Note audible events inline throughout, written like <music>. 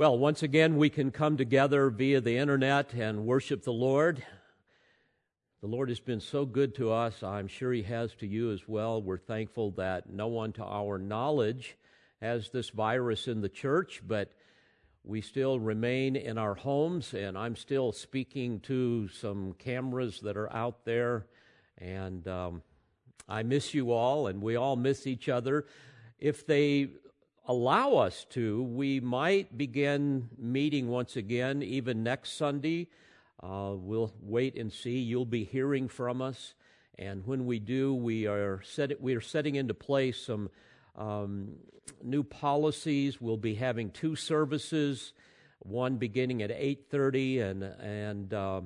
Well, once again, we can come together via the internet and worship the Lord. The Lord has been so good to us. I'm sure He has to you as well. We're thankful that no one to our knowledge has this virus in the church, but we still remain in our homes, and I'm still speaking to some cameras that are out there. And um, I miss you all, and we all miss each other. If they allow us to, we might begin meeting once again, even next Sunday. Uh, we'll wait and see. You'll be hearing from us. And when we do, we are, set, we are setting into place some um, new policies. We'll be having two services, one beginning at 8.30 and, and uh,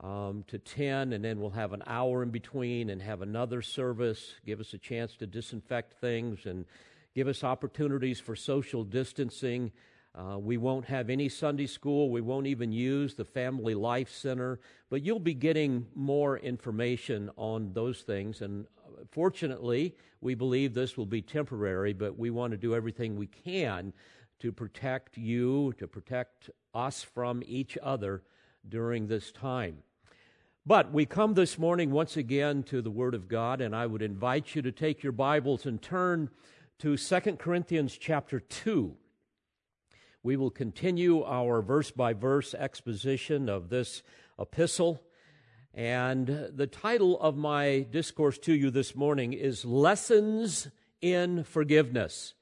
um, to 10, and then we'll have an hour in between and have another service, give us a chance to disinfect things and give us opportunities for social distancing. Uh, we won't have any Sunday school. We won't even use the Family Life Center, but you'll be getting more information on those things. And uh, fortunately, we believe this will be temporary, but we want to do everything we can to protect you, to protect us from each other during this time. But we come this morning once again to the Word of God, and I would invite you to take your Bibles and turn to 2 Corinthians chapter 2. We will continue our verse by verse exposition of this epistle. And the title of my discourse to you this morning is Lessons in Forgiveness.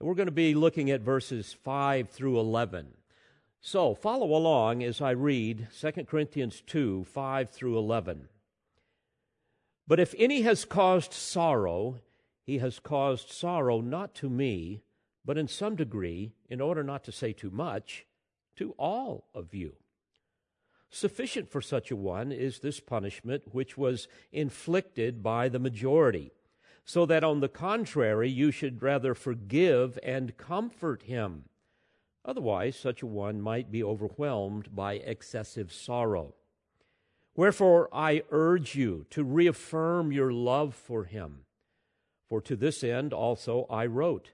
And we're going to be looking at verses 5 through 11. So follow along as I read 2 Corinthians 2 5 through 11. But if any has caused sorrow, he has caused sorrow not to me, but in some degree, in order not to say too much, to all of you. Sufficient for such a one is this punishment which was inflicted by the majority, so that on the contrary you should rather forgive and comfort him. Otherwise, such a one might be overwhelmed by excessive sorrow. Wherefore, I urge you to reaffirm your love for him. For to this end also I wrote,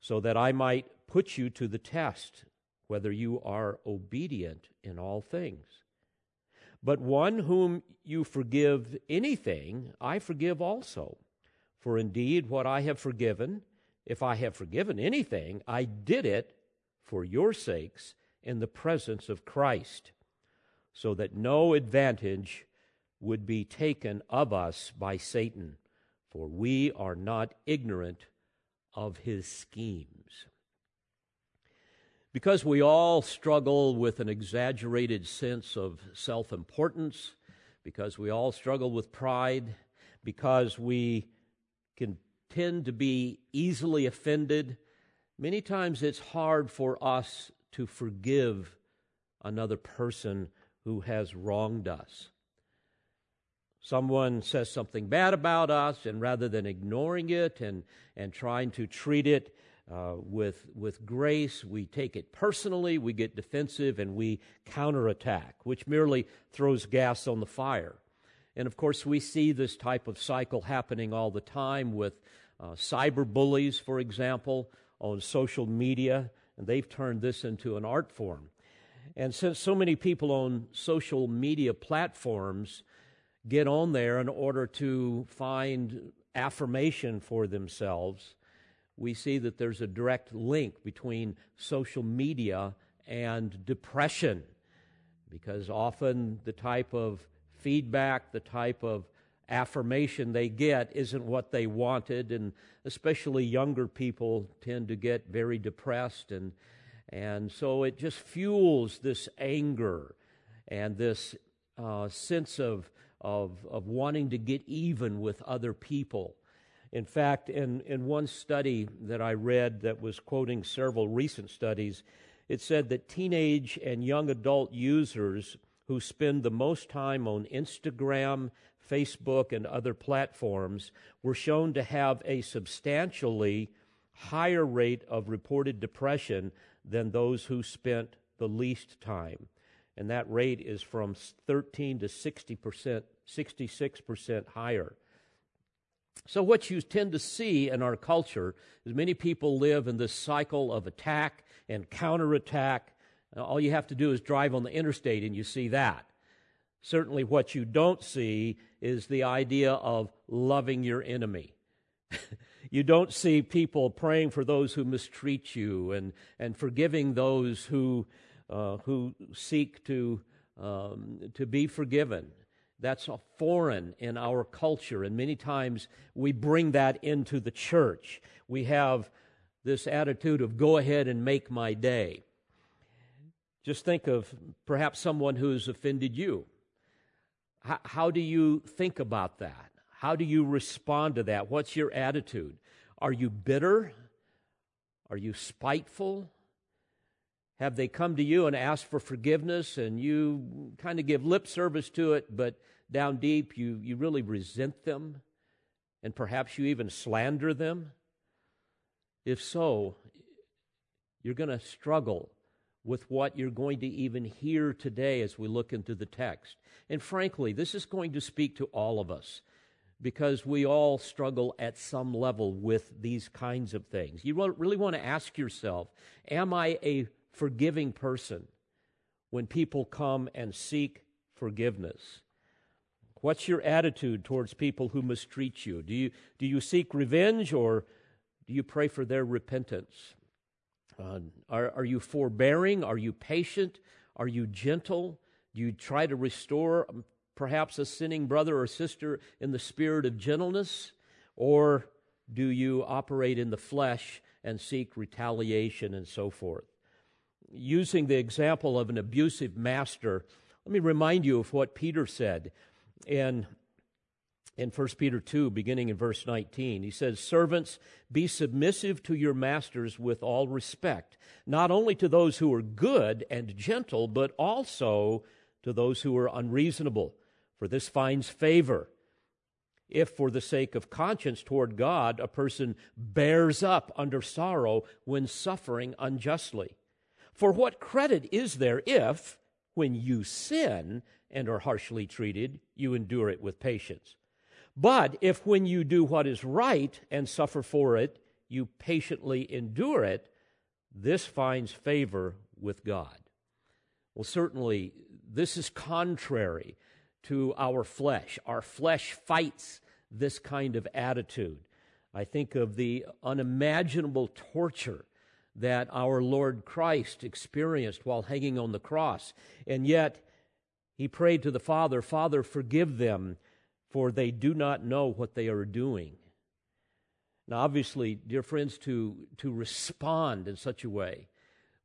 so that I might put you to the test, whether you are obedient in all things. But one whom you forgive anything, I forgive also. For indeed, what I have forgiven, if I have forgiven anything, I did it for your sakes in the presence of Christ, so that no advantage would be taken of us by Satan for we are not ignorant of his schemes. Because we all struggle with an exaggerated sense of self importance, because we all struggle with pride, because we can tend to be easily offended, many times it's hard for us to forgive another person who has wronged us. Someone says something bad about us, and rather than ignoring it and, and trying to treat it uh, with, with grace, we take it personally, we get defensive, and we counterattack, which merely throws gas on the fire. And of course, we see this type of cycle happening all the time with uh, cyber bullies, for example, on social media, and they've turned this into an art form. And since so many people on social media platforms get on there in order to find affirmation for themselves, we see that there's a direct link between social media and depression because often the type of feedback, the type of affirmation they get isn't what they wanted, and especially younger people tend to get very depressed, and, and so it just fuels this anger and this uh, sense of of, of wanting to get even with other people. In fact, in, in one study that I read that was quoting several recent studies, it said that teenage and young adult users who spend the most time on Instagram, Facebook, and other platforms were shown to have a substantially higher rate of reported depression than those who spent the least time. And that rate is from 13 to 60 percent 66% higher. So, what you tend to see in our culture is many people live in this cycle of attack and counterattack. All you have to do is drive on the interstate and you see that. Certainly, what you don't see is the idea of loving your enemy. <laughs> you don't see people praying for those who mistreat you and, and forgiving those who, uh, who seek to, um, to be forgiven. That's foreign in our culture, and many times we bring that into the church. We have this attitude of go ahead and make my day. Just think of perhaps someone who's offended you. How, how do you think about that? How do you respond to that? What's your attitude? Are you bitter? Are you spiteful? Have they come to you and asked for forgiveness and you kind of give lip service to it, but down deep you, you really resent them and perhaps you even slander them? If so, you're going to struggle with what you're going to even hear today as we look into the text. And frankly, this is going to speak to all of us because we all struggle at some level with these kinds of things. You really want to ask yourself Am I a forgiving person when people come and seek forgiveness? What's your attitude towards people who mistreat you? Do you, do you seek revenge or do you pray for their repentance? Uh, are, are you forbearing? Are you patient? Are you gentle? Do you try to restore um, perhaps a sinning brother or sister in the spirit of gentleness? Or do you operate in the flesh and seek retaliation and so forth? Using the example of an abusive master, let me remind you of what Peter said in in 1 Peter 2, beginning in verse 19. He says, Servants, be submissive to your masters with all respect, not only to those who are good and gentle, but also to those who are unreasonable, for this finds favor. If, for the sake of conscience toward God, a person bears up under sorrow when suffering unjustly. For what credit is there if, when you sin and are harshly treated, you endure it with patience? But if when you do what is right and suffer for it, you patiently endure it, this finds favor with God. Well, certainly, this is contrary to our flesh. Our flesh fights this kind of attitude. I think of the unimaginable torture that our Lord Christ experienced while hanging on the cross. And yet, he prayed to the Father, Father, forgive them, for they do not know what they are doing. Now, obviously, dear friends, to, to respond in such a way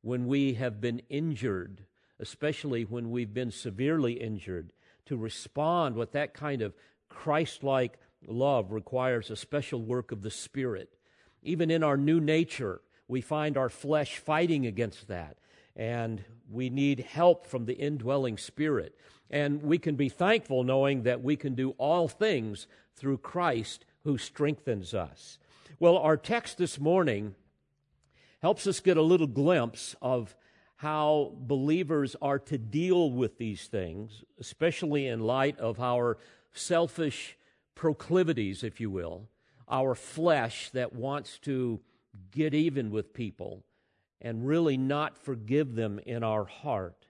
when we have been injured, especially when we've been severely injured, to respond with that kind of Christ like love requires a special work of the Spirit. Even in our new nature, we find our flesh fighting against that, and we need help from the indwelling Spirit. And we can be thankful knowing that we can do all things through Christ who strengthens us. Well, our text this morning helps us get a little glimpse of how believers are to deal with these things, especially in light of our selfish proclivities, if you will, our flesh that wants to get even with people and really not forgive them in our heart.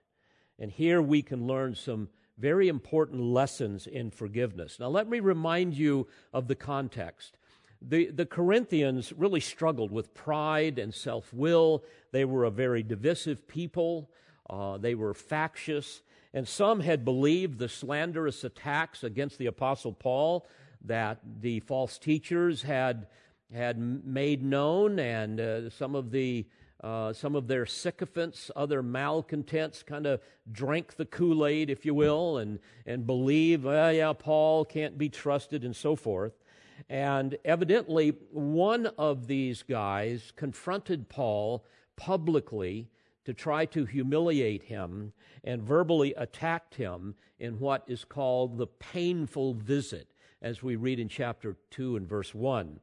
And here we can learn some very important lessons in forgiveness. Now, let me remind you of the context. The, the Corinthians really struggled with pride and self will. They were a very divisive people, uh, they were factious, and some had believed the slanderous attacks against the Apostle Paul that the false teachers had, had made known, and uh, some of the uh, some of their sycophants, other malcontents, kind of drank the Kool Aid, if you will, and, and believe, well, yeah, Paul can't be trusted, and so forth. And evidently, one of these guys confronted Paul publicly to try to humiliate him and verbally attacked him in what is called the painful visit, as we read in chapter 2 and verse 1.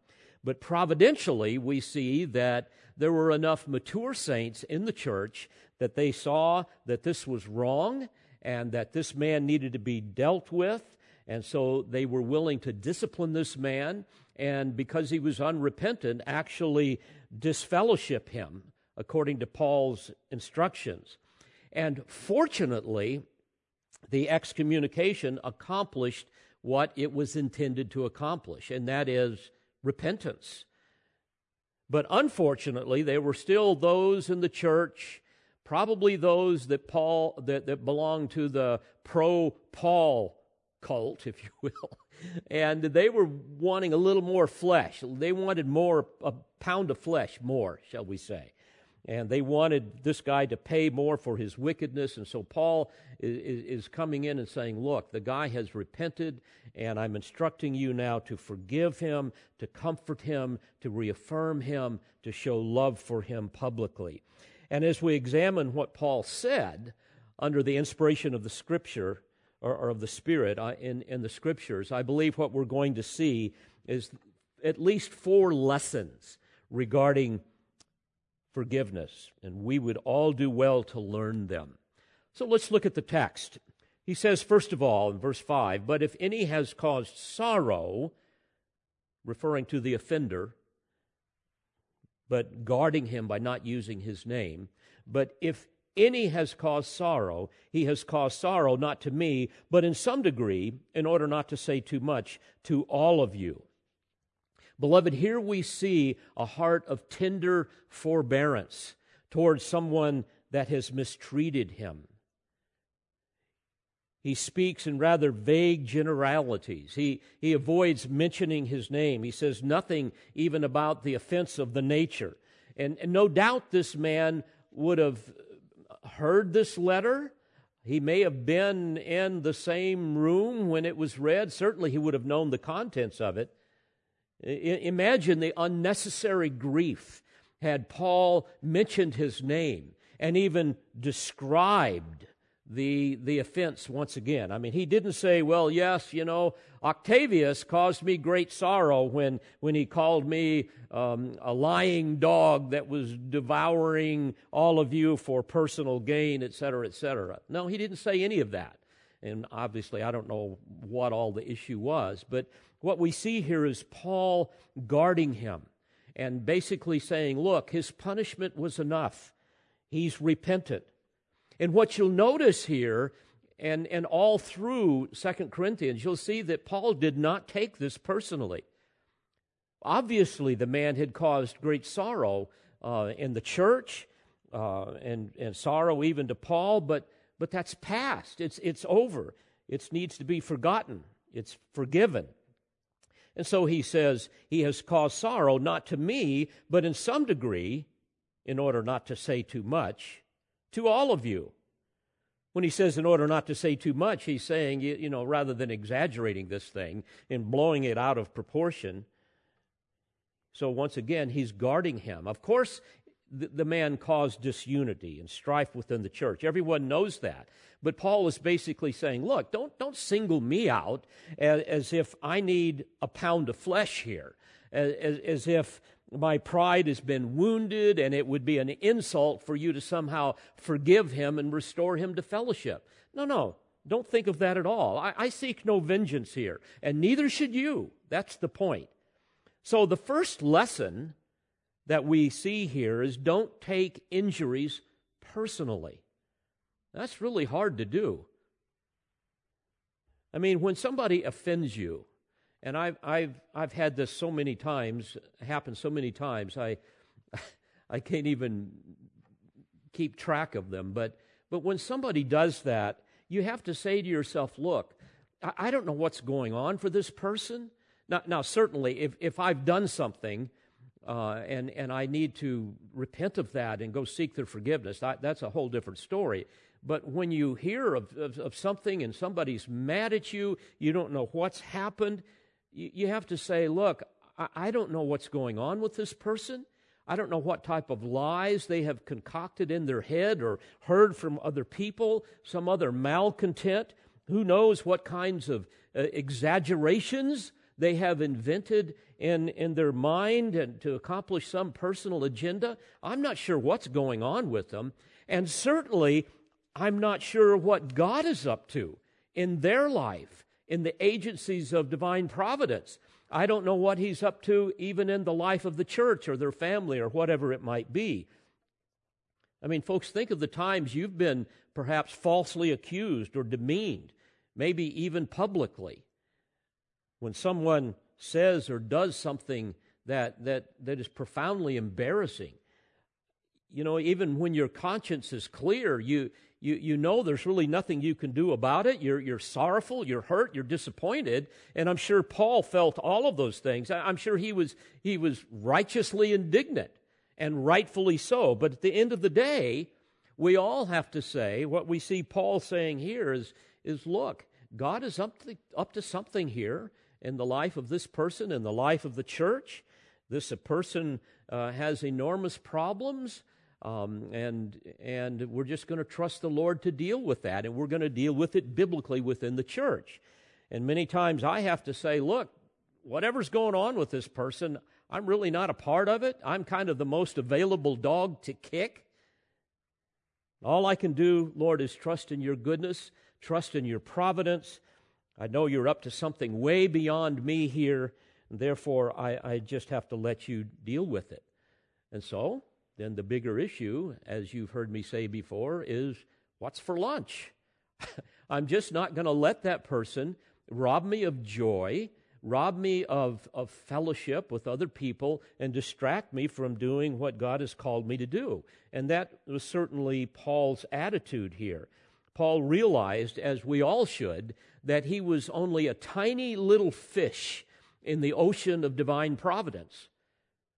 But providentially, we see that there were enough mature saints in the church that they saw that this was wrong and that this man needed to be dealt with. And so they were willing to discipline this man and because he was unrepentant, actually disfellowship him according to Paul's instructions. And fortunately, the excommunication accomplished what it was intended to accomplish, and that is repentance. But unfortunately, there were still those in the church, probably those that Paul that, that belonged to the pro Paul cult, if you will, <laughs> and they were wanting a little more flesh. They wanted more, a pound of flesh more, shall we say. And they wanted this guy to pay more for his wickedness. And so Paul is, is coming in and saying, Look, the guy has repented, and I'm instructing you now to forgive him, to comfort him, to reaffirm him, to show love for him publicly. And as we examine what Paul said under the inspiration of the Scripture, or, or of the Spirit uh, in, in the Scriptures, I believe what we're going to see is at least four lessons regarding forgiveness, and we would all do well to learn them. So let's look at the text. He says, first of all, in verse 5, but if any has caused sorrow, referring to the offender, but guarding him by not using his name, but if any has caused sorrow, he has caused sorrow not to me, but in some degree, in order not to say too much, to all of you. Beloved, here we see a heart of tender forbearance towards someone that has mistreated him. He speaks in rather vague generalities. He, he avoids mentioning his name. He says nothing even about the offense of the nature. And, and no doubt this man would have heard this letter. He may have been in the same room when it was read. Certainly, he would have known the contents of it. Imagine the unnecessary grief had Paul mentioned his name and even described the, the offense once again. I mean, he didn't say, well, yes, you know, Octavius caused me great sorrow when, when he called me um, a lying dog that was devouring all of you for personal gain, et cetera, et cetera. No, he didn't say any of that. And obviously, I don't know what all the issue was, but what we see here is Paul guarding him and basically saying, look, his punishment was enough. He's repentant. And what you'll notice here, and, and all through Second Corinthians, you'll see that Paul did not take this personally. Obviously, the man had caused great sorrow uh, in the church uh, and, and sorrow even to Paul, but, but that's past. It's, it's over. It needs to be forgotten, it's forgiven. And so he says, He has caused sorrow not to me, but in some degree, in order not to say too much, to all of you. When he says in order not to say too much, he's saying, you, know, rather than exaggerating this thing and blowing it out of proportion. So once again, he's guarding him. Of course, the, man caused disunity and strife within the church. Everyone knows that. But Paul is basically saying, look, don't, don't single me out as, as if I need a pound of flesh here, as, as if my pride has been wounded and it would be an insult for you to somehow forgive him and restore him to fellowship. No, no, don't think of that at all. I, I, seek no vengeance here, and neither should you. That's the point. So, the first lesson that we see here is don't take injuries personally. That's really hard to do. I mean, when somebody offends you, and I've, I've, I've had this so many times, happen so many times, I, <laughs> I can't even keep track of them. But, but when somebody does that, you have to say to yourself, look, I, don't know what's going on for this person. Now, now certainly, if, if I've done something uh, and, and I need to repent of that and go seek their forgiveness, that's a whole different story. But when you hear of, of, of, something and somebody's mad at you, you don't know what's happened, you, you have to say, Look, I, I don't know what's going on with this person. I don't know what type of lies they have concocted in their head or heard from other people, some other malcontent. Who knows what kinds of uh, exaggerations they have invented in, in their mind and to accomplish some personal agenda. I'm not sure what's going on with them. And certainly, I'm not sure what God is up to in their life, in the agencies of divine providence. I don't know what he's up to even in the life of the church or their family or whatever it might be. I mean, folks, think of the times you've been perhaps falsely accused or demeaned, maybe even publicly. When someone says or does something that, that, that is profoundly embarrassing, you know, even when your conscience is clear, you, you, you know there's really nothing you can do about it. You're, you're sorrowful, you're hurt, you're disappointed. And I'm sure Paul felt all of those things. I'm sure he was, he was righteously indignant and rightfully so. But at the end of the day, we all have to say what we see Paul saying here is, is look, God is up to, up to something here in the life of this person, in the life of the church. This person uh, has enormous problems, um, and and we're just going to trust the Lord to deal with that, and we're going to deal with it biblically within the church. And many times I have to say, look, whatever's going on with this person, I'm really not a part of it. I'm kind of the most available dog to kick. All I can do, Lord, is trust in your goodness, trust in your providence. I know you're up to something way beyond me here, and therefore I, I just have to let you deal with it. And so, then the bigger issue, as you've heard me say before, is what's for lunch? <laughs> I'm just not going to let that person rob me of joy rob me of, of fellowship with other people and distract me from doing what God has called me to do. And that was certainly Paul's attitude here. Paul realized, as we all should, that he was only a tiny little fish in the ocean of divine providence.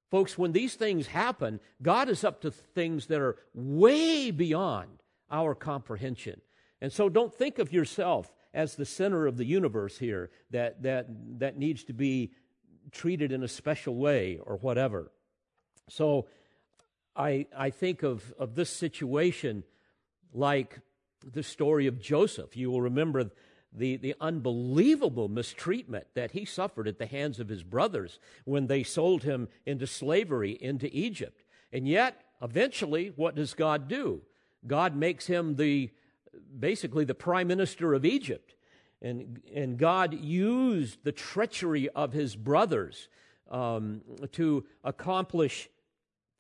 Folks, when these things happen, God is up to things that are way beyond our comprehension. And so don't think of yourself as the center of the universe here that, that, that needs to be treated in a special way or whatever. So I, I think of, of this situation like the story of Joseph. You will remember the, the unbelievable mistreatment that he suffered at the hands of his brothers when they sold him into slavery into Egypt. And yet, eventually, what does God do? God makes him the basically the prime minister of Egypt. And, and God used the treachery of his brothers um, to accomplish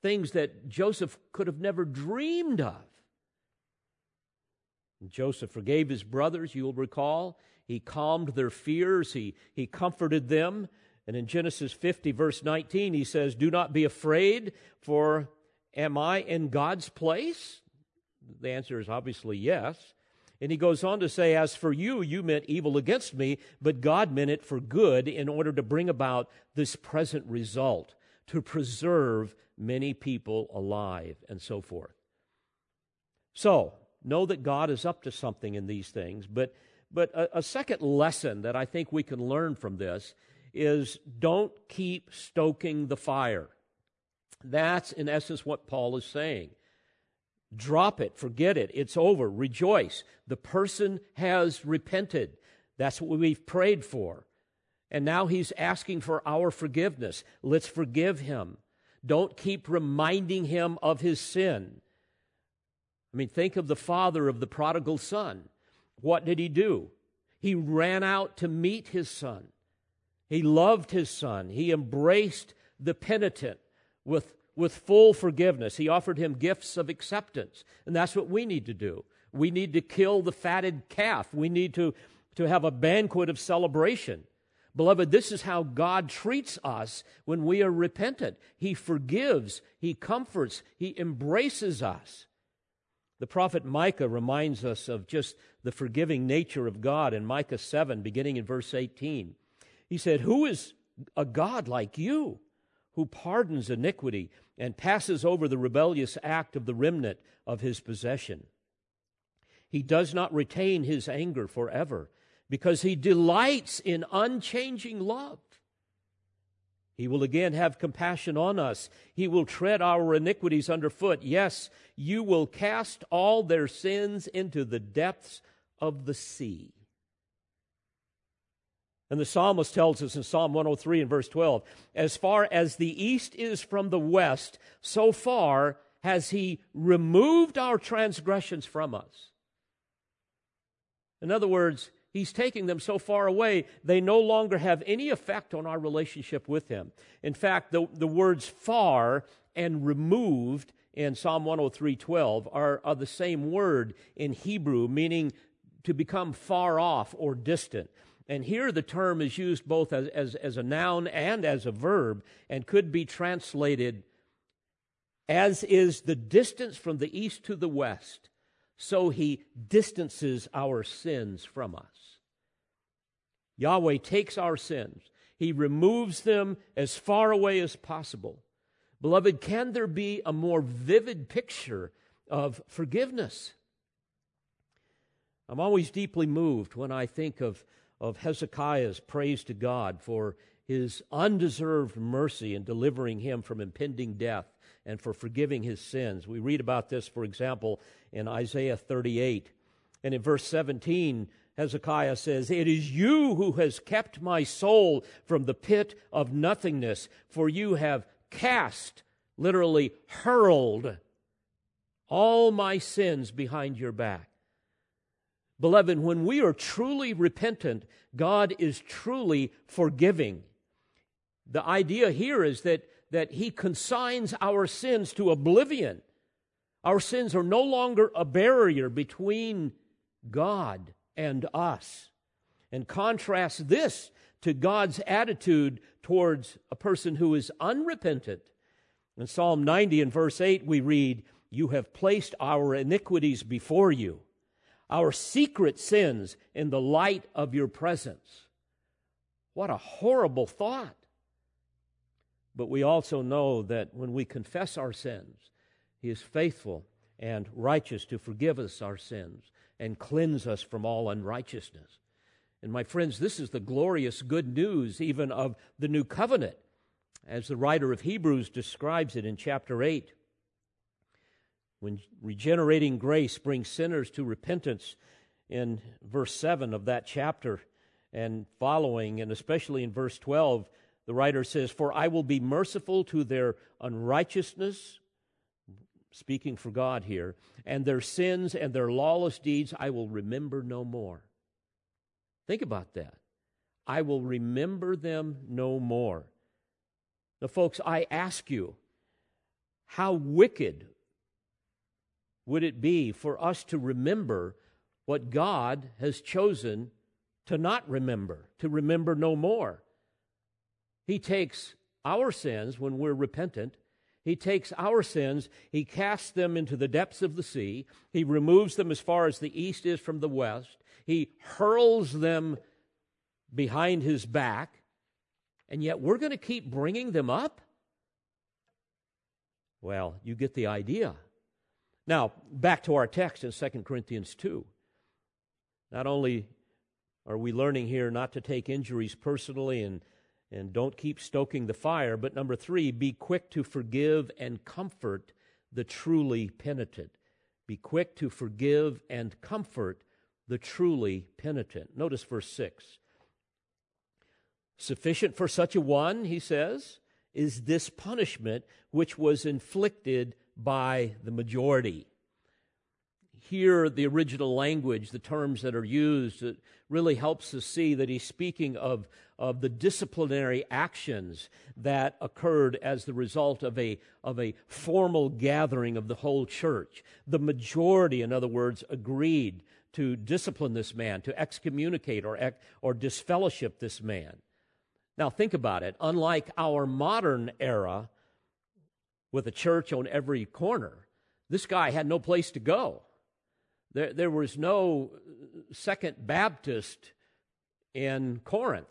things that Joseph could have never dreamed of. Joseph forgave his brothers, you'll recall. He calmed their fears, he, he comforted them. And in Genesis 50, verse 19, he says, Do not be afraid, for am I in God's place? The answer is obviously yes. And he goes on to say, As for you, you meant evil against me, but God meant it for good in order to bring about this present result, to preserve many people alive, and so forth. So, know that God is up to something in these things. But, but a, a second lesson that I think we can learn from this is don't keep stoking the fire. That's, in essence, what Paul is saying. Drop it, forget it, it's over, rejoice. The person has repented. That's what we've prayed for. And now he's asking for our forgiveness. Let's forgive him. Don't keep reminding him of his sin. I mean, think of the father of the prodigal son. What did he do? He ran out to meet his son. He loved his son. He embraced the penitent with with full forgiveness. He offered him gifts of acceptance. And that's what we need to do. We need to kill the fatted calf. We need to, to have a banquet of celebration. Beloved, this is how God treats us when we are repentant. He forgives, He comforts, He embraces us. The prophet Micah reminds us of just the forgiving nature of God in Micah 7, beginning in verse 18. He said, Who is a God like you who pardons iniquity and passes over the rebellious act of the remnant of his possession. He does not retain his anger forever because he delights in unchanging love. He will again have compassion on us. He will tread our iniquities underfoot. Yes, you will cast all their sins into the depths of the sea. And the psalmist tells us in Psalm 103 and verse 12 as far as the east is from the west, so far has he removed our transgressions from us. In other words, He's taking them so far away, they no longer have any effect on our relationship with Him. In fact, the, the words far and removed in Psalm 103:12 are, are the same word in Hebrew, meaning to become far off or distant. And here the term is used both as, as, as a noun and as a verb and could be translated as is the distance from the east to the west, so he distances our sins from us. Yahweh takes our sins, he removes them as far away as possible. Beloved, can there be a more vivid picture of forgiveness? I'm always deeply moved when I think of, of Hezekiah's praise to God for his undeserved mercy in delivering him from impending death and for forgiving his sins. We read about this, for example, in Isaiah 38. And in verse 17, Hezekiah says, It is you who has kept my soul from the pit of nothingness, for you have cast, literally hurled, all my sins behind your back. Beloved, when we are truly repentant, God is truly forgiving. The idea here is that, that He consigns our sins to oblivion. Our sins are no longer a barrier between God and us. And contrast this to God's attitude towards a person who is unrepentant. In Psalm 90 and verse 8, we read, You have placed our iniquities before you, our secret sins in the light of your presence. What a horrible thought. But we also know that when we confess our sins, He is faithful and righteous to forgive us our sins and cleanse us from all unrighteousness. And my friends, this is the glorious good news even of the new covenant, as the writer of Hebrews describes it in chapter 8. When regenerating grace brings sinners to repentance in verse 7 of that chapter and following, and especially in verse 12, the writer says, For I will be merciful to their unrighteousness, speaking for God here, and their sins and their lawless deeds I will remember no more. Think about that. I will remember them no more. Now, folks, I ask you, how wicked would it be for us to remember what God has chosen to not remember, to remember no more? He takes our sins when we're repentant. He takes our sins, he casts them into the depths of the sea, he removes them as far as the east is from the west, he hurls them behind his back, and yet we're going to keep bringing them up? Well, you get the idea. Now, back to our text in 2 Corinthians 2. Not only are we learning here not to take injuries personally and, and don't keep stoking the fire, but number three, be quick to forgive and comfort the truly penitent. Be quick to forgive and comfort the truly penitent. Notice verse 6. Sufficient for such a one, he says, is this punishment which was inflicted by the majority. Here, the original language, the terms that are used, it really helps us see that he's speaking of, of the disciplinary actions that occurred as the result of a, of a formal gathering of the whole church. The majority, in other words, agreed to discipline this man, to excommunicate or, or disfellowship this man. Now, think about it. Unlike our modern era with a church on every corner, this guy had no place to go. There, there was no uh, Second Baptist in Corinth.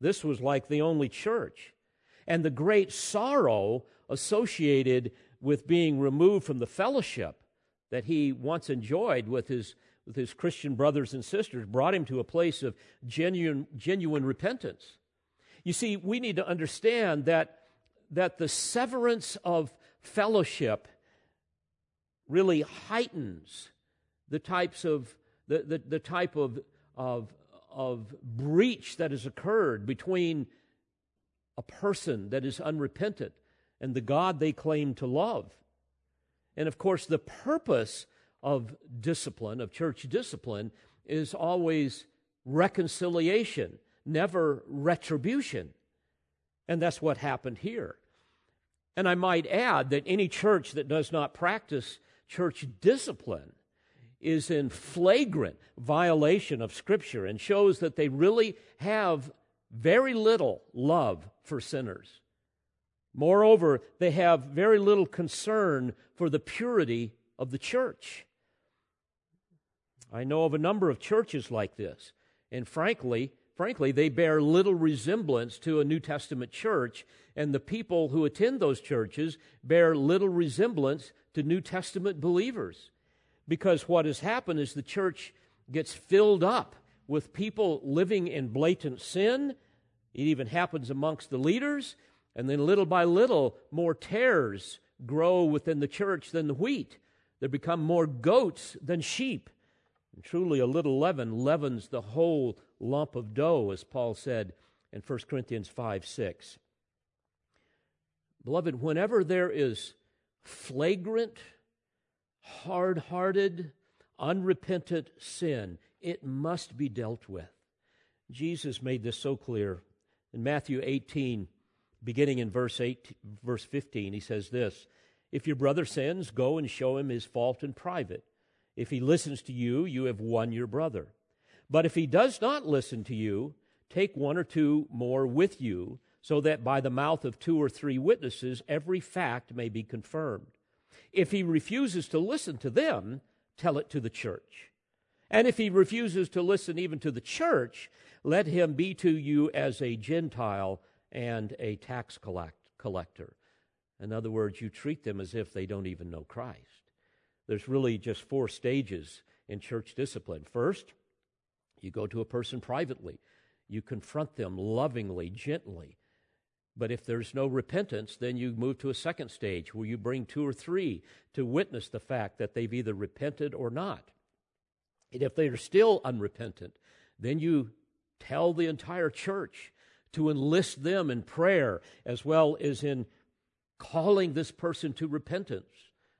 This was like the only church. And the great sorrow associated with being removed from the fellowship that he once enjoyed with his, with his Christian brothers and sisters brought him to a place of genuine, genuine repentance. You see, we need to understand that, that the severance of fellowship really heightens the types of the, the, the type of, of, of breach that has occurred between a person that is unrepentant and the God they claim to love. And of course, the purpose of discipline, of church discipline, is always reconciliation, never retribution. And that's what happened here. And I might add that any church that does not practice church discipline is in flagrant violation of Scripture and shows that they really have very little love for sinners. Moreover, they have very little concern for the purity of the church. I know of a number of churches like this, and frankly, frankly, they bear little resemblance to a New Testament church, and the people who attend those churches bear little resemblance to New Testament believers. Because what has happened is the church gets filled up with people living in blatant sin. It even happens amongst the leaders. And then little by little, more tares grow within the church than the wheat. There become more goats than sheep. And truly, a little leaven leavens the whole lump of dough, as Paul said in 1 Corinthians 5 6. Beloved, whenever there is flagrant, hard hearted, unrepentant sin, it must be dealt with. Jesus made this so clear. In Matthew 18, beginning in verse 8, verse 15, he says this If your brother sins, go and show him his fault in private. If he listens to you, you have won your brother. But if he does not listen to you, take one or two more with you, so that by the mouth of two or three witnesses every fact may be confirmed. If he refuses to listen to them, tell it to the church. And if he refuses to listen even to the church, let him be to you as a Gentile and a tax collect, collector. In other words, you treat them as if they don't even know Christ. There's really just four stages in church discipline. First, you go to a person privately, you confront them lovingly, gently. But if there's no repentance, then you move to a second stage where you bring two or three to witness the fact that they've either repented or not. And if they are still unrepentant, then you tell the entire church to enlist them in prayer as well as in calling this person to repentance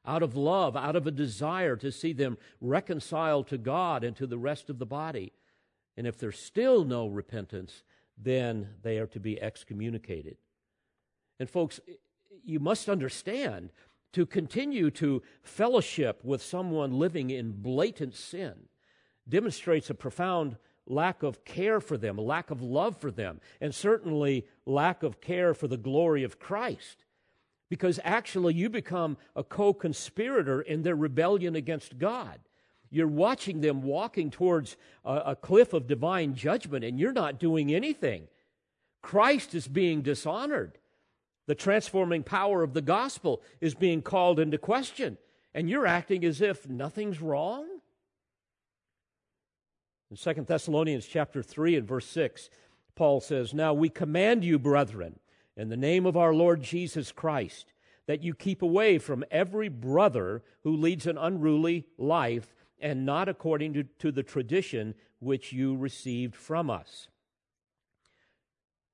out of love, out of a desire to see them reconciled to God and to the rest of the body. And if there's still no repentance, then they are to be excommunicated. And, folks, you must understand to continue to fellowship with someone living in blatant sin demonstrates a profound lack of care for them, a lack of love for them, and certainly lack of care for the glory of Christ because actually you become a co conspirator in their rebellion against God. You're watching them walking towards a, a, cliff of divine judgment, and you're not doing anything. Christ is being dishonored. The transforming power of the gospel is being called into question, and you're acting as if nothing's wrong. In 2 Thessalonians chapter 3 and verse 6, Paul says, Now we command you, brethren, in the name of our Lord Jesus Christ, that you keep away from every brother who leads an unruly life and not according to, to the tradition which you received from us.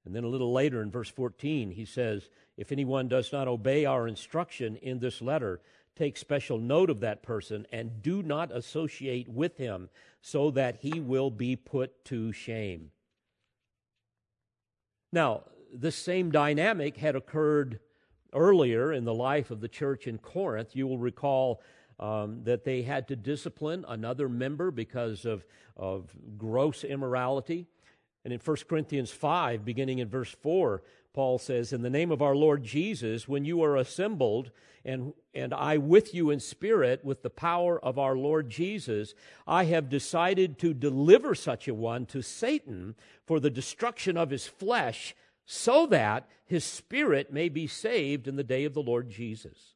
And then a little later in verse 14, he says, If anyone does not obey our instruction in this letter, take special note of that person and do not associate with him, so that he will be put to shame. Now, this same dynamic had occurred earlier in the life of the church in Corinth. You will recall um, that they had to discipline another member because of, of gross immorality. And in 1 Corinthians 5, beginning in verse 4, Paul says, In the name of our Lord Jesus, when you are assembled, and, and I with you in spirit, with the power of our Lord Jesus, I have decided to deliver such a one to Satan for the destruction of his flesh so that his spirit may be saved in the day of the Lord Jesus.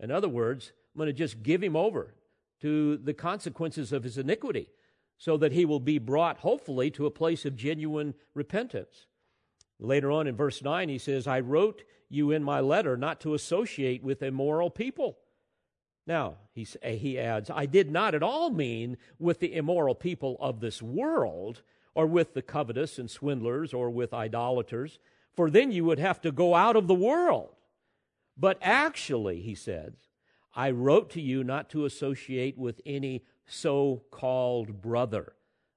In other words, I'm going to just give him over to the consequences of his iniquity so that he will be brought, hopefully, to a place of genuine repentance. Later on in verse 9, he says, I wrote you in my letter not to associate with immoral people. Now, he, eh, he adds, I did not at all mean with the immoral people of this world, or with the covetous and swindlers or with idolaters, for then you would have to go out of the world. But actually, he says, I wrote to you not to associate with any so called brother.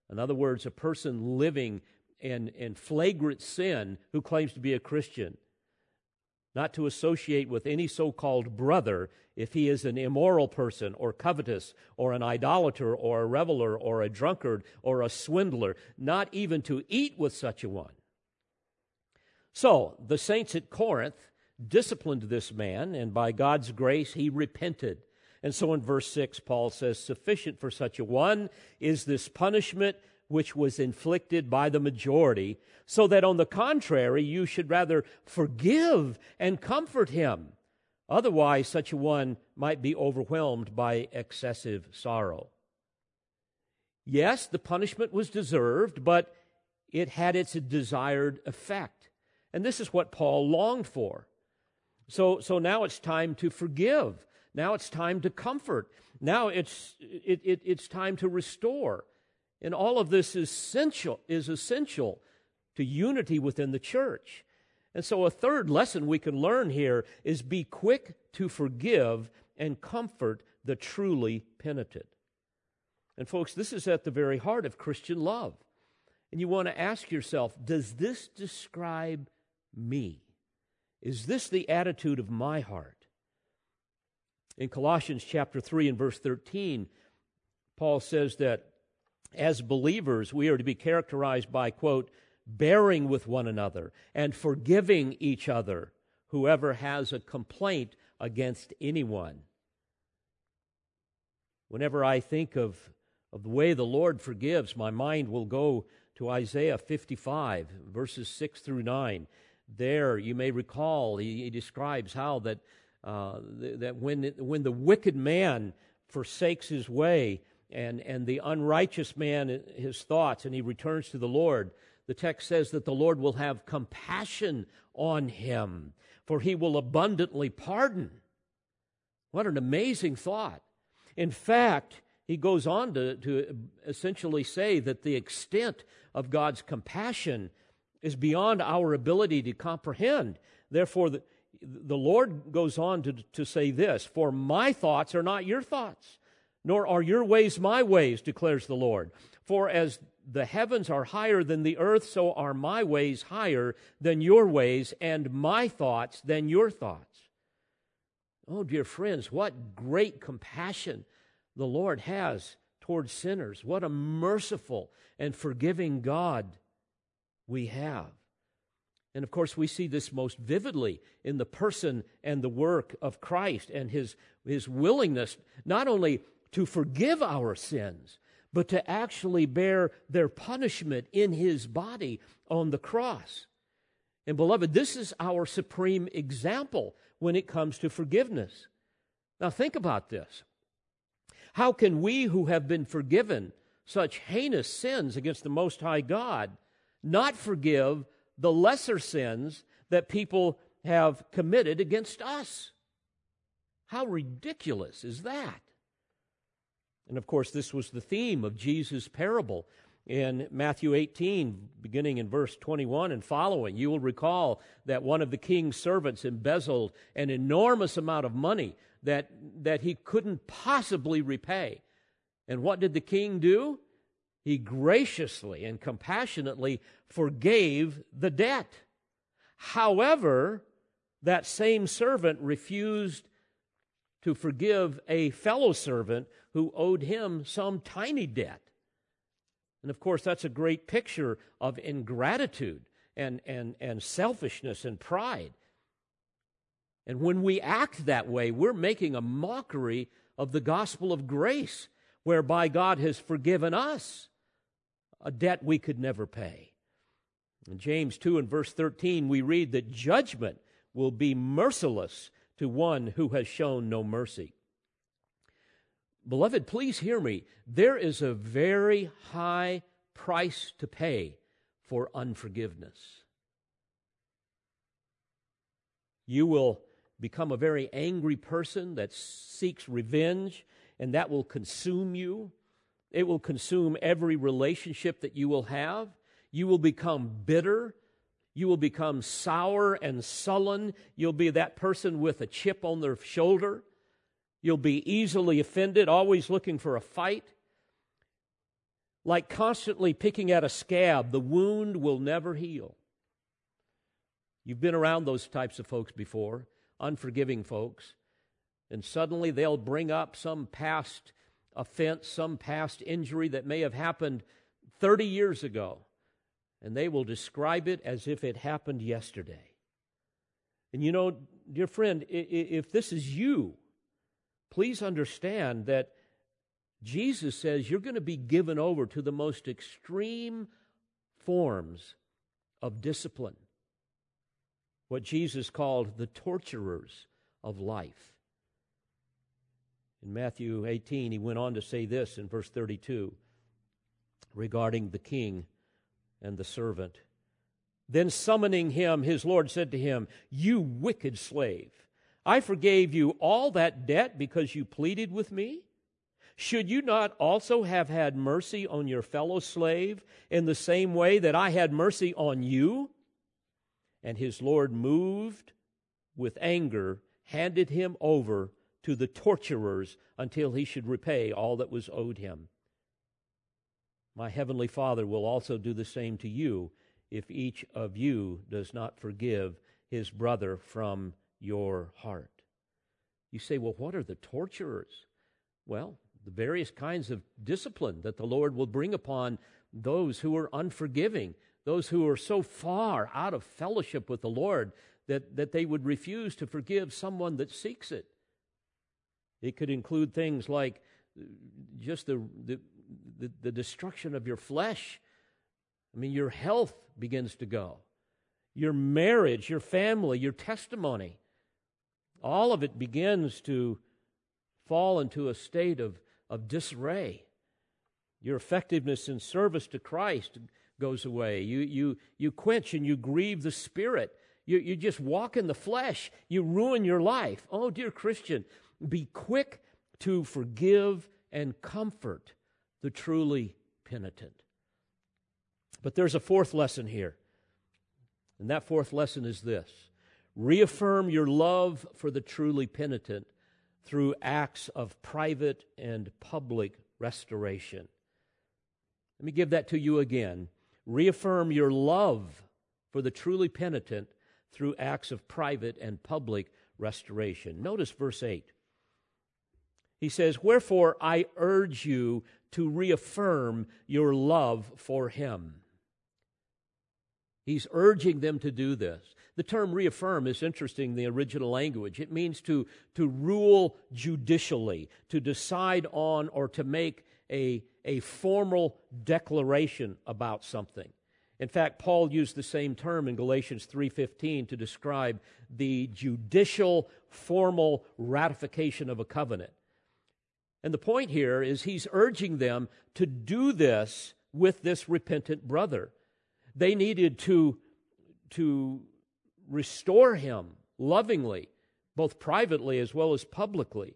In other words, a person living in, in flagrant sin who claims to be a Christian. Not to associate with any so called brother if he is an immoral person or covetous or an idolater or a reveler or a drunkard or a swindler. Not even to eat with such a one. So, the saints at Corinth disciplined this man, and by God's grace, he repented. And so in verse 6, Paul says, Sufficient for such a one is this punishment which was inflicted by the majority, so that on the contrary, you should rather forgive and comfort him. Otherwise, such a one might be overwhelmed by excessive sorrow. Yes, the punishment was deserved, but it had its desired effect. And this is what Paul longed for. So, so now it's time to forgive. Now it's time to comfort. Now it's, it, it, it's time to restore. And all of this is essential, is essential to unity within the church. And so, a third lesson we can learn here is be quick to forgive and comfort the truly penitent. And, folks, this is at the very heart of Christian love. And you want to ask yourself does this describe me? Is this the attitude of my heart? In Colossians chapter 3 and verse 13, Paul says that as believers, we are to be characterized by, quote, bearing with one another and forgiving each other, whoever has a complaint against anyone. Whenever I think of, of the way the Lord forgives, my mind will go to Isaiah 55, verses 6 through 9. There, you may recall, he, he describes how that, uh, that when, when the wicked man forsakes his way, and, and the unrighteous man his thoughts, and he returns to the Lord. The text says that the Lord will have compassion on him, for he will abundantly pardon. What an amazing thought. In fact, he goes on to, to essentially say that the extent of God's compassion is beyond our ability to comprehend. Therefore, the, the Lord goes on to, to say this For my thoughts are not your thoughts, nor are your ways my ways, declares the Lord. For as the heavens are higher than the earth, so are my ways higher than your ways, and my thoughts than your thoughts. Oh, dear friends, what great compassion the Lord has towards sinners. What a merciful and forgiving God we have. And of course, we see this most vividly in the person and the work of Christ and his, his willingness not only to forgive our sins, but to actually bear their punishment in his body on the cross. And beloved, this is our supreme example when it comes to forgiveness. Now, think about this. How can we who have been forgiven such heinous sins against the Most High God not forgive the lesser sins that people have committed against us? How ridiculous is that? And of course, this was the theme of Jesus' parable in Matthew 18, beginning in verse 21 and following. You will recall that one of the king's servants embezzled an enormous amount of money that, that he couldn't possibly repay. And what did the king do? He graciously and compassionately forgave the debt. However, that same servant refused to forgive a fellow servant who owed him some tiny debt. And of course, that's a great picture of ingratitude and, and, and selfishness and pride. And when we act that way, we're making a mockery of the gospel of grace, whereby God has forgiven us a debt we could never pay. In James 2 and verse 13, we read that judgment will be merciless to one who has shown no mercy. Beloved, please hear me. There is a very high price to pay for unforgiveness. You will become a very angry person that seeks revenge, and that will consume you. It will consume every relationship that you will have. You will become bitter. You will become sour and sullen. You'll be that person with a chip on their shoulder. You'll be easily offended, always looking for a fight. like constantly picking at a scab. The wound will never heal. You've been around those types of folks before, unforgiving folks, and suddenly they'll bring up some past offense, some past injury that may have happened 30 years ago, and they will describe it as if it happened yesterday. And you know, dear friend, if this is you, please understand that Jesus says you're going to be given over to the most extreme forms of discipline, what Jesus called the torturers of life. In Matthew 18, he went on to say this in verse 32 regarding the king and the servant. Then summoning him, his Lord said to him, You wicked slave, I forgave you all that debt because you pleaded with me. Should you not also have had mercy on your fellow slave in the same way that I had mercy on you? And his Lord, moved with anger, handed him over to the torturers until he should repay all that was owed him. My heavenly Father will also do the same to you if each of you does not forgive his brother from your heart. You say, well, what are the torturers? Well, the various kinds of discipline that the Lord will bring upon those who are unforgiving, those who are so far out of fellowship with the Lord that, that they would refuse to forgive someone that seeks it. It could include things like uh, just the, the, the, the destruction of your flesh. I mean, your health begins to go, your marriage, your family, your testimony. All of it begins to fall into a state of, of disarray. Your effectiveness in service to Christ goes away. You, you, you quench and you grieve the Spirit. You, you just walk in the flesh. You ruin your life. Oh, dear Christian, be quick to forgive and comfort the truly penitent. But there's a fourth lesson here. And that fourth lesson is this reaffirm your love for the truly penitent through acts of private and public restoration. Let me give that to you again. Reaffirm your love for the truly penitent through acts of private and public restoration. Notice verse 8. He says, Wherefore I urge you to reaffirm your love for him. He's urging them to do this. The term reaffirm is interesting in the original language. It means to, to rule judicially, to decide on or to make a, a formal declaration about something. In fact, Paul used the same term in Galatians 3:15 to describe the judicial formal ratification of a covenant. And the point here is he's urging them to do this with this repentant brother. They needed to, to restore him lovingly, both privately as well as publicly.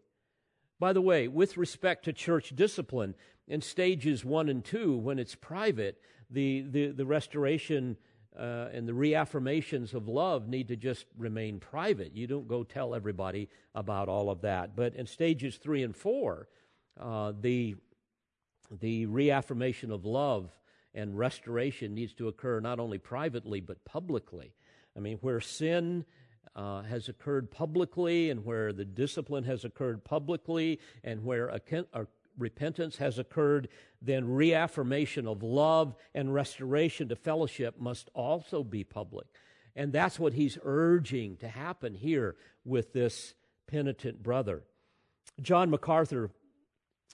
By the way, with respect to church discipline, in stages one and two, when it's private, the, the, the restoration uh, and the reaffirmations of love need to just remain private. You don't go tell everybody about all of that. But in stages three and four, uh, the, the reaffirmation of love and restoration needs to occur not only privately but publicly. I mean, where sin uh, has occurred publicly and where the discipline has occurred publicly and where a, a repentance has occurred, then reaffirmation of love and restoration to fellowship must also be public. And that's what he's urging to happen here with this penitent brother. John MacArthur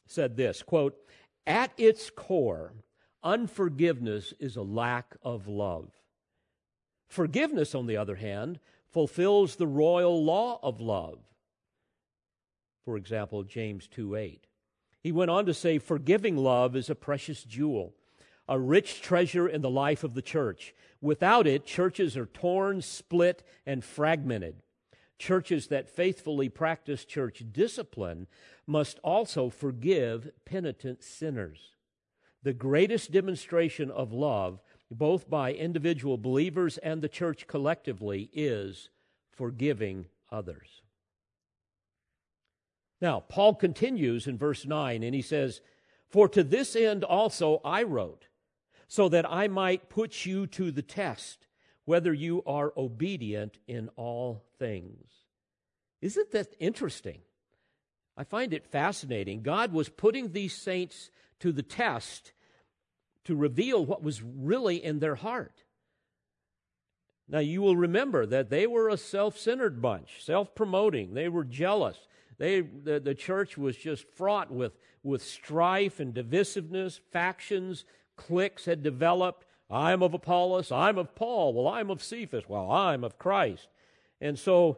said this quote, At its core, unforgiveness is a lack of love. Forgiveness, on the other hand, fulfills the royal law of love. For example, James 2 8. He went on to say, Forgiving love is a precious jewel, a rich treasure in the life of the church. Without it, churches are torn, split, and fragmented. Churches that faithfully practice church discipline must also forgive penitent sinners. The greatest demonstration of love, both by individual believers and the church collectively, is forgiving others. Now, Paul continues in verse 9 and he says, For to this end also I wrote, so that I might put you to the test, whether you are obedient in all things. Isn't that interesting? I find it fascinating. God was putting these saints to the test to reveal what was really in their heart. Now, you will remember that they were a self centered bunch, self promoting. They were jealous. They, the, the church was just fraught with, with strife and divisiveness, factions, cliques had developed. I'm of Apollos, I'm of Paul, well, I'm of Cephas, well, I'm of Christ. And so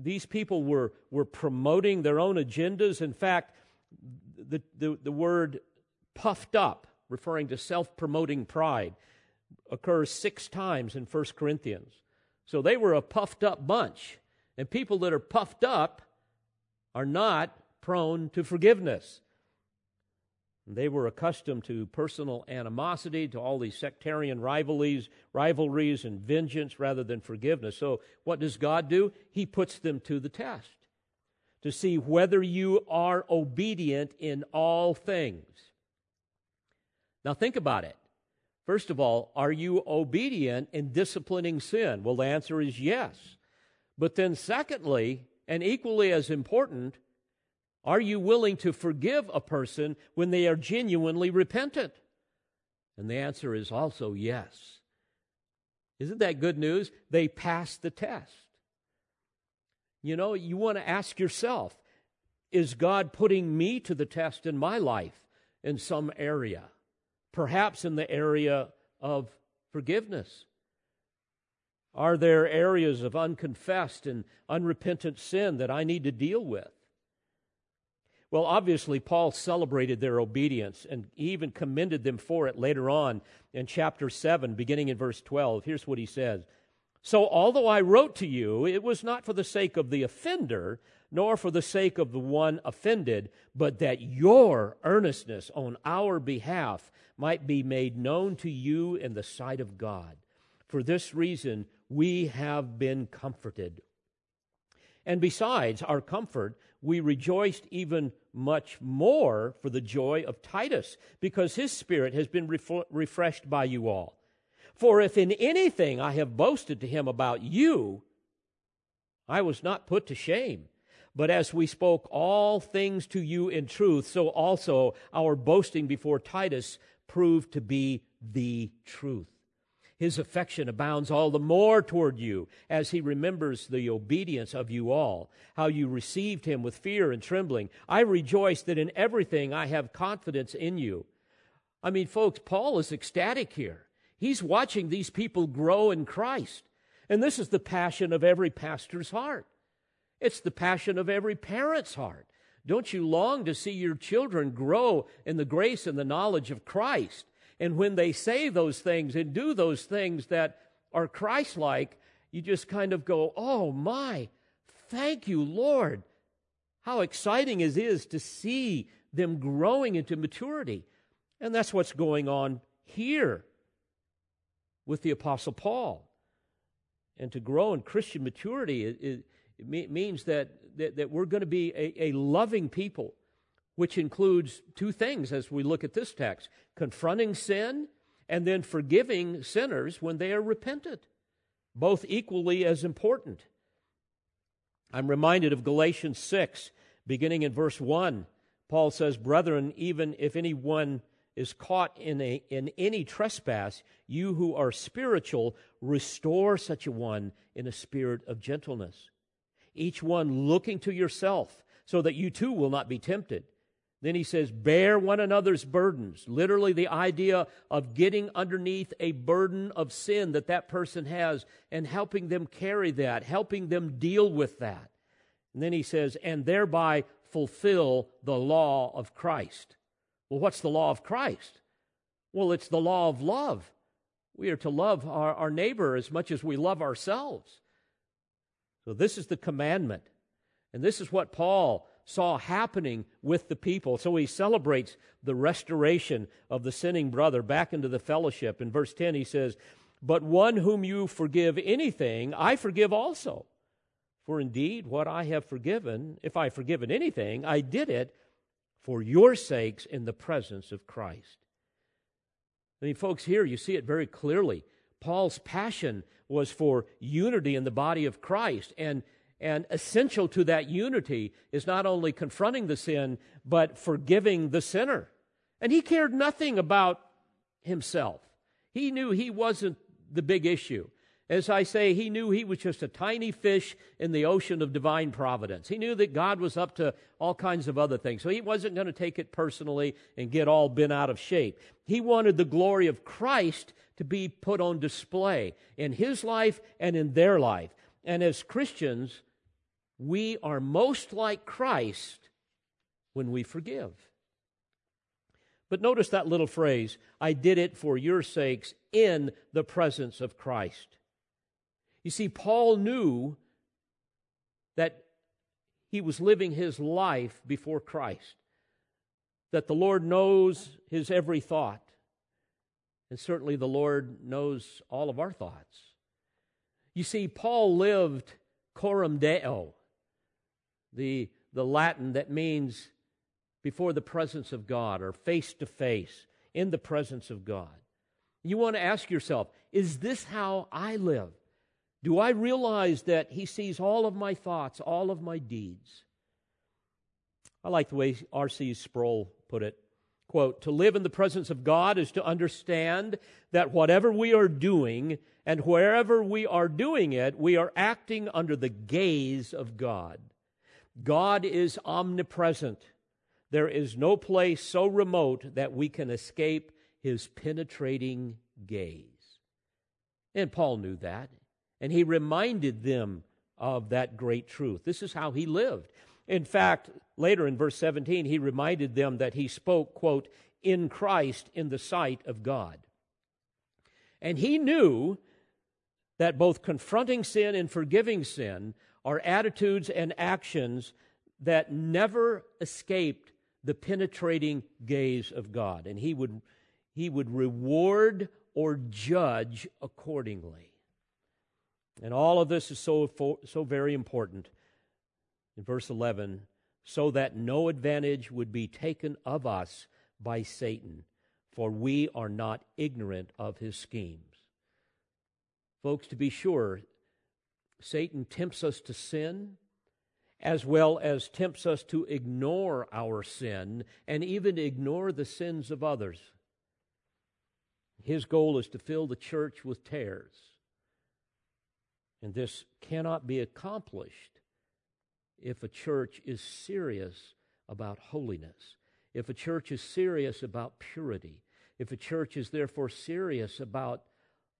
these people were, were promoting their own agendas. In fact, the, the, the word puffed up, referring to self promoting pride, occurs six times in 1 Corinthians. So they were a puffed up bunch. And people that are puffed up are not prone to forgiveness. They were accustomed to personal animosity, to all these sectarian rivalries, rivalries and vengeance rather than forgiveness. So what does God do? He puts them to the test to see whether you are obedient in all things. Now think about it. First of all, are you obedient in disciplining sin? Well, the answer is yes. But then secondly, and equally as important, are you willing to forgive a person when they are genuinely repentant? And the answer is also yes. Isn't that good news? They passed the test. You know, you want to ask yourself is God putting me to the test in my life in some area? Perhaps in the area of forgiveness. Are there areas of unconfessed and unrepentant sin that I need to deal with? Well, obviously, Paul celebrated their obedience and even commended them for it later on in chapter 7, beginning in verse 12. Here's what he says So, although I wrote to you, it was not for the sake of the offender, nor for the sake of the one offended, but that your earnestness on our behalf might be made known to you in the sight of God. For this reason, we have been comforted. And besides our comfort, we rejoiced even much more for the joy of Titus, because his spirit has been ref- refreshed by you all. For if in anything I have boasted to him about you, I was not put to shame. But as we spoke all things to you in truth, so also our boasting before Titus proved to be the truth his affection abounds all the more toward you as he remembers the obedience of you all, how you received him with fear and trembling. I rejoice that in everything I have confidence in you. I mean, folks, Paul is ecstatic here. He's watching these people grow in Christ. And this is the passion of every pastor's heart. It's the passion of every parent's heart. Don't you long to see your children grow in the grace and the knowledge of Christ? And when they say those things and do those things that are Christ like, you just kind of go, oh my, thank you, Lord. How exciting it is to see them growing into maturity. And that's what's going on here with the Apostle Paul. And to grow in Christian maturity, it, it, it means that, that, that, we're going to be a, a loving people which includes two things as we look at this text confronting sin and then forgiving sinners when they are repentant, both equally as important. I'm reminded of Galatians 6, beginning in verse 1. Paul says, Brethren, even if anyone is caught in, a, in any trespass, you who are spiritual, restore such a one in a spirit of gentleness. Each one looking to yourself, so that you too will not be tempted. Then he says, bear one another's burdens. Literally, the idea of getting underneath a burden of sin that that person has and helping them carry that, helping them deal with that. And then he says, and thereby fulfill the law of Christ. Well, what's the law of Christ? Well, it's the law of love. We are to love our, our neighbor as much as we love ourselves. So, this is the commandment. And this is what Paul saw happening with the people. So he celebrates the restoration of the sinning brother back into the fellowship. In verse 10, he says, But one whom you forgive anything, I forgive also. For indeed, what I have forgiven, if I have forgiven anything, I did it for your sakes in the presence of Christ. I mean, folks, here you see it very clearly. Paul's passion was for unity in the body of Christ. And, and essential to that unity is not only confronting the sin, but forgiving the sinner. And he cared nothing about himself. He knew he wasn't the big issue. As I say, he knew he was just a tiny fish in the ocean of divine providence. He knew that God was up to all kinds of other things. So he wasn't going to take it personally and get all bent out of shape. He wanted the glory of Christ to be put on display in his life and in their life. And as Christians, we are most like Christ when we forgive. But notice that little phrase I did it for your sakes in the presence of Christ. You see, Paul knew that he was living his life before Christ, that the Lord knows his every thought, and certainly the Lord knows all of our thoughts. You see, Paul lived coram deo, the, the Latin that means before the presence of God or face to face in the presence of God. You want to ask yourself, is this how I live? Do I realize that He sees all of my thoughts, all of my deeds? I like the way R.C. Sproul put it. Quote, to live in the presence of God is to understand that whatever we are doing and wherever we are doing it, we are acting under the gaze of God. God is omnipresent. There is no place so remote that we can escape his penetrating gaze. And Paul knew that, and he reminded them of that great truth. This is how he lived. In fact, later in verse 17, he reminded them that he spoke, quote, in Christ in the sight of God. And he knew that both confronting sin and forgiving sin are attitudes and actions that never escaped the penetrating gaze of God, and he would, he would reward or judge accordingly. And all of this is so, so very important. In verse 11, so that no advantage would be taken of us by Satan, for we are not ignorant of his schemes. Folks, to be sure, Satan tempts us to sin as well as tempts us to ignore our sin and even ignore the sins of others. His goal is to fill the church with tares. And this cannot be accomplished if a church is serious about holiness, if a church is serious about purity, if a church is therefore serious about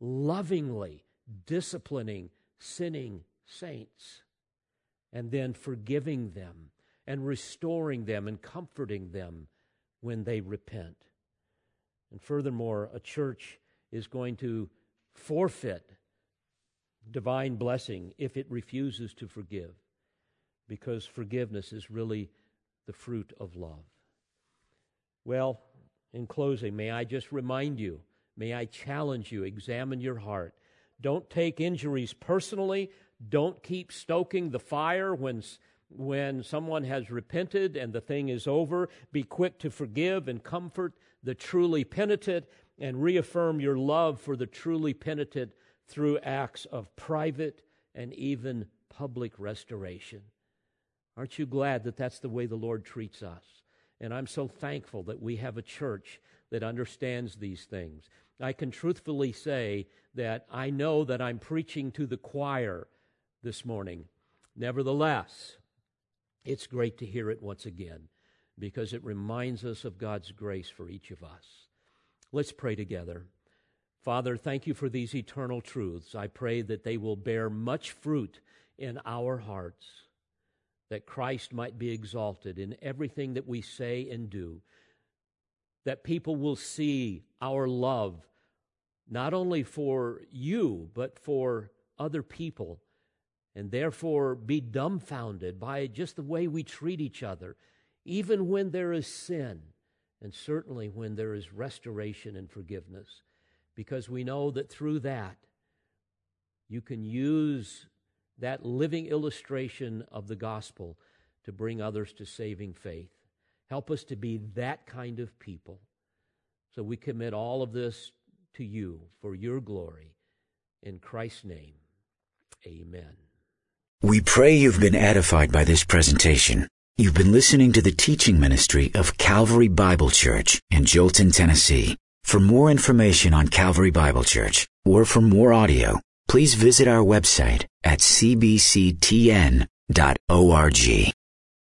lovingly disciplining sinning saints and then forgiving them and restoring them and comforting them when they repent. And furthermore, a church is going to forfeit divine blessing if it refuses to forgive, because forgiveness is really the fruit of love. Well, in closing, may I just remind you, may I challenge you, examine your heart. Don't take injuries personally. Don't keep stoking the fire when, when someone has repented and the thing is over. Be quick to forgive and comfort the truly penitent and reaffirm your love for the truly penitent through acts of private and even public restoration. Aren't you glad that that's the way the Lord treats us? And I'm so thankful that we have a church that understands these things. I can truthfully say that I know that I'm preaching to the choir this morning. Nevertheless, it's great to hear it once again because it reminds us of God's grace for each of us. Let's pray together. Father, thank you for these eternal truths. I pray that they will bear much fruit in our hearts, that Christ might be exalted in everything that we say and do, that people will see our love not only for you, but for other people and therefore be dumbfounded by just the way we treat each other, even when there is sin, and certainly when there is restoration and forgiveness, because we know that through that, you can use that living illustration of the gospel to bring others to saving faith. Help us to be that kind of people. So we commit all of this to you for your glory. In Christ's name, amen. We pray you've been edified by this presentation. You've been listening to the teaching ministry of Calvary Bible Church in Jolton, Tennessee. For more information on Calvary Bible Church or for more audio, please visit our website at cbctn.org.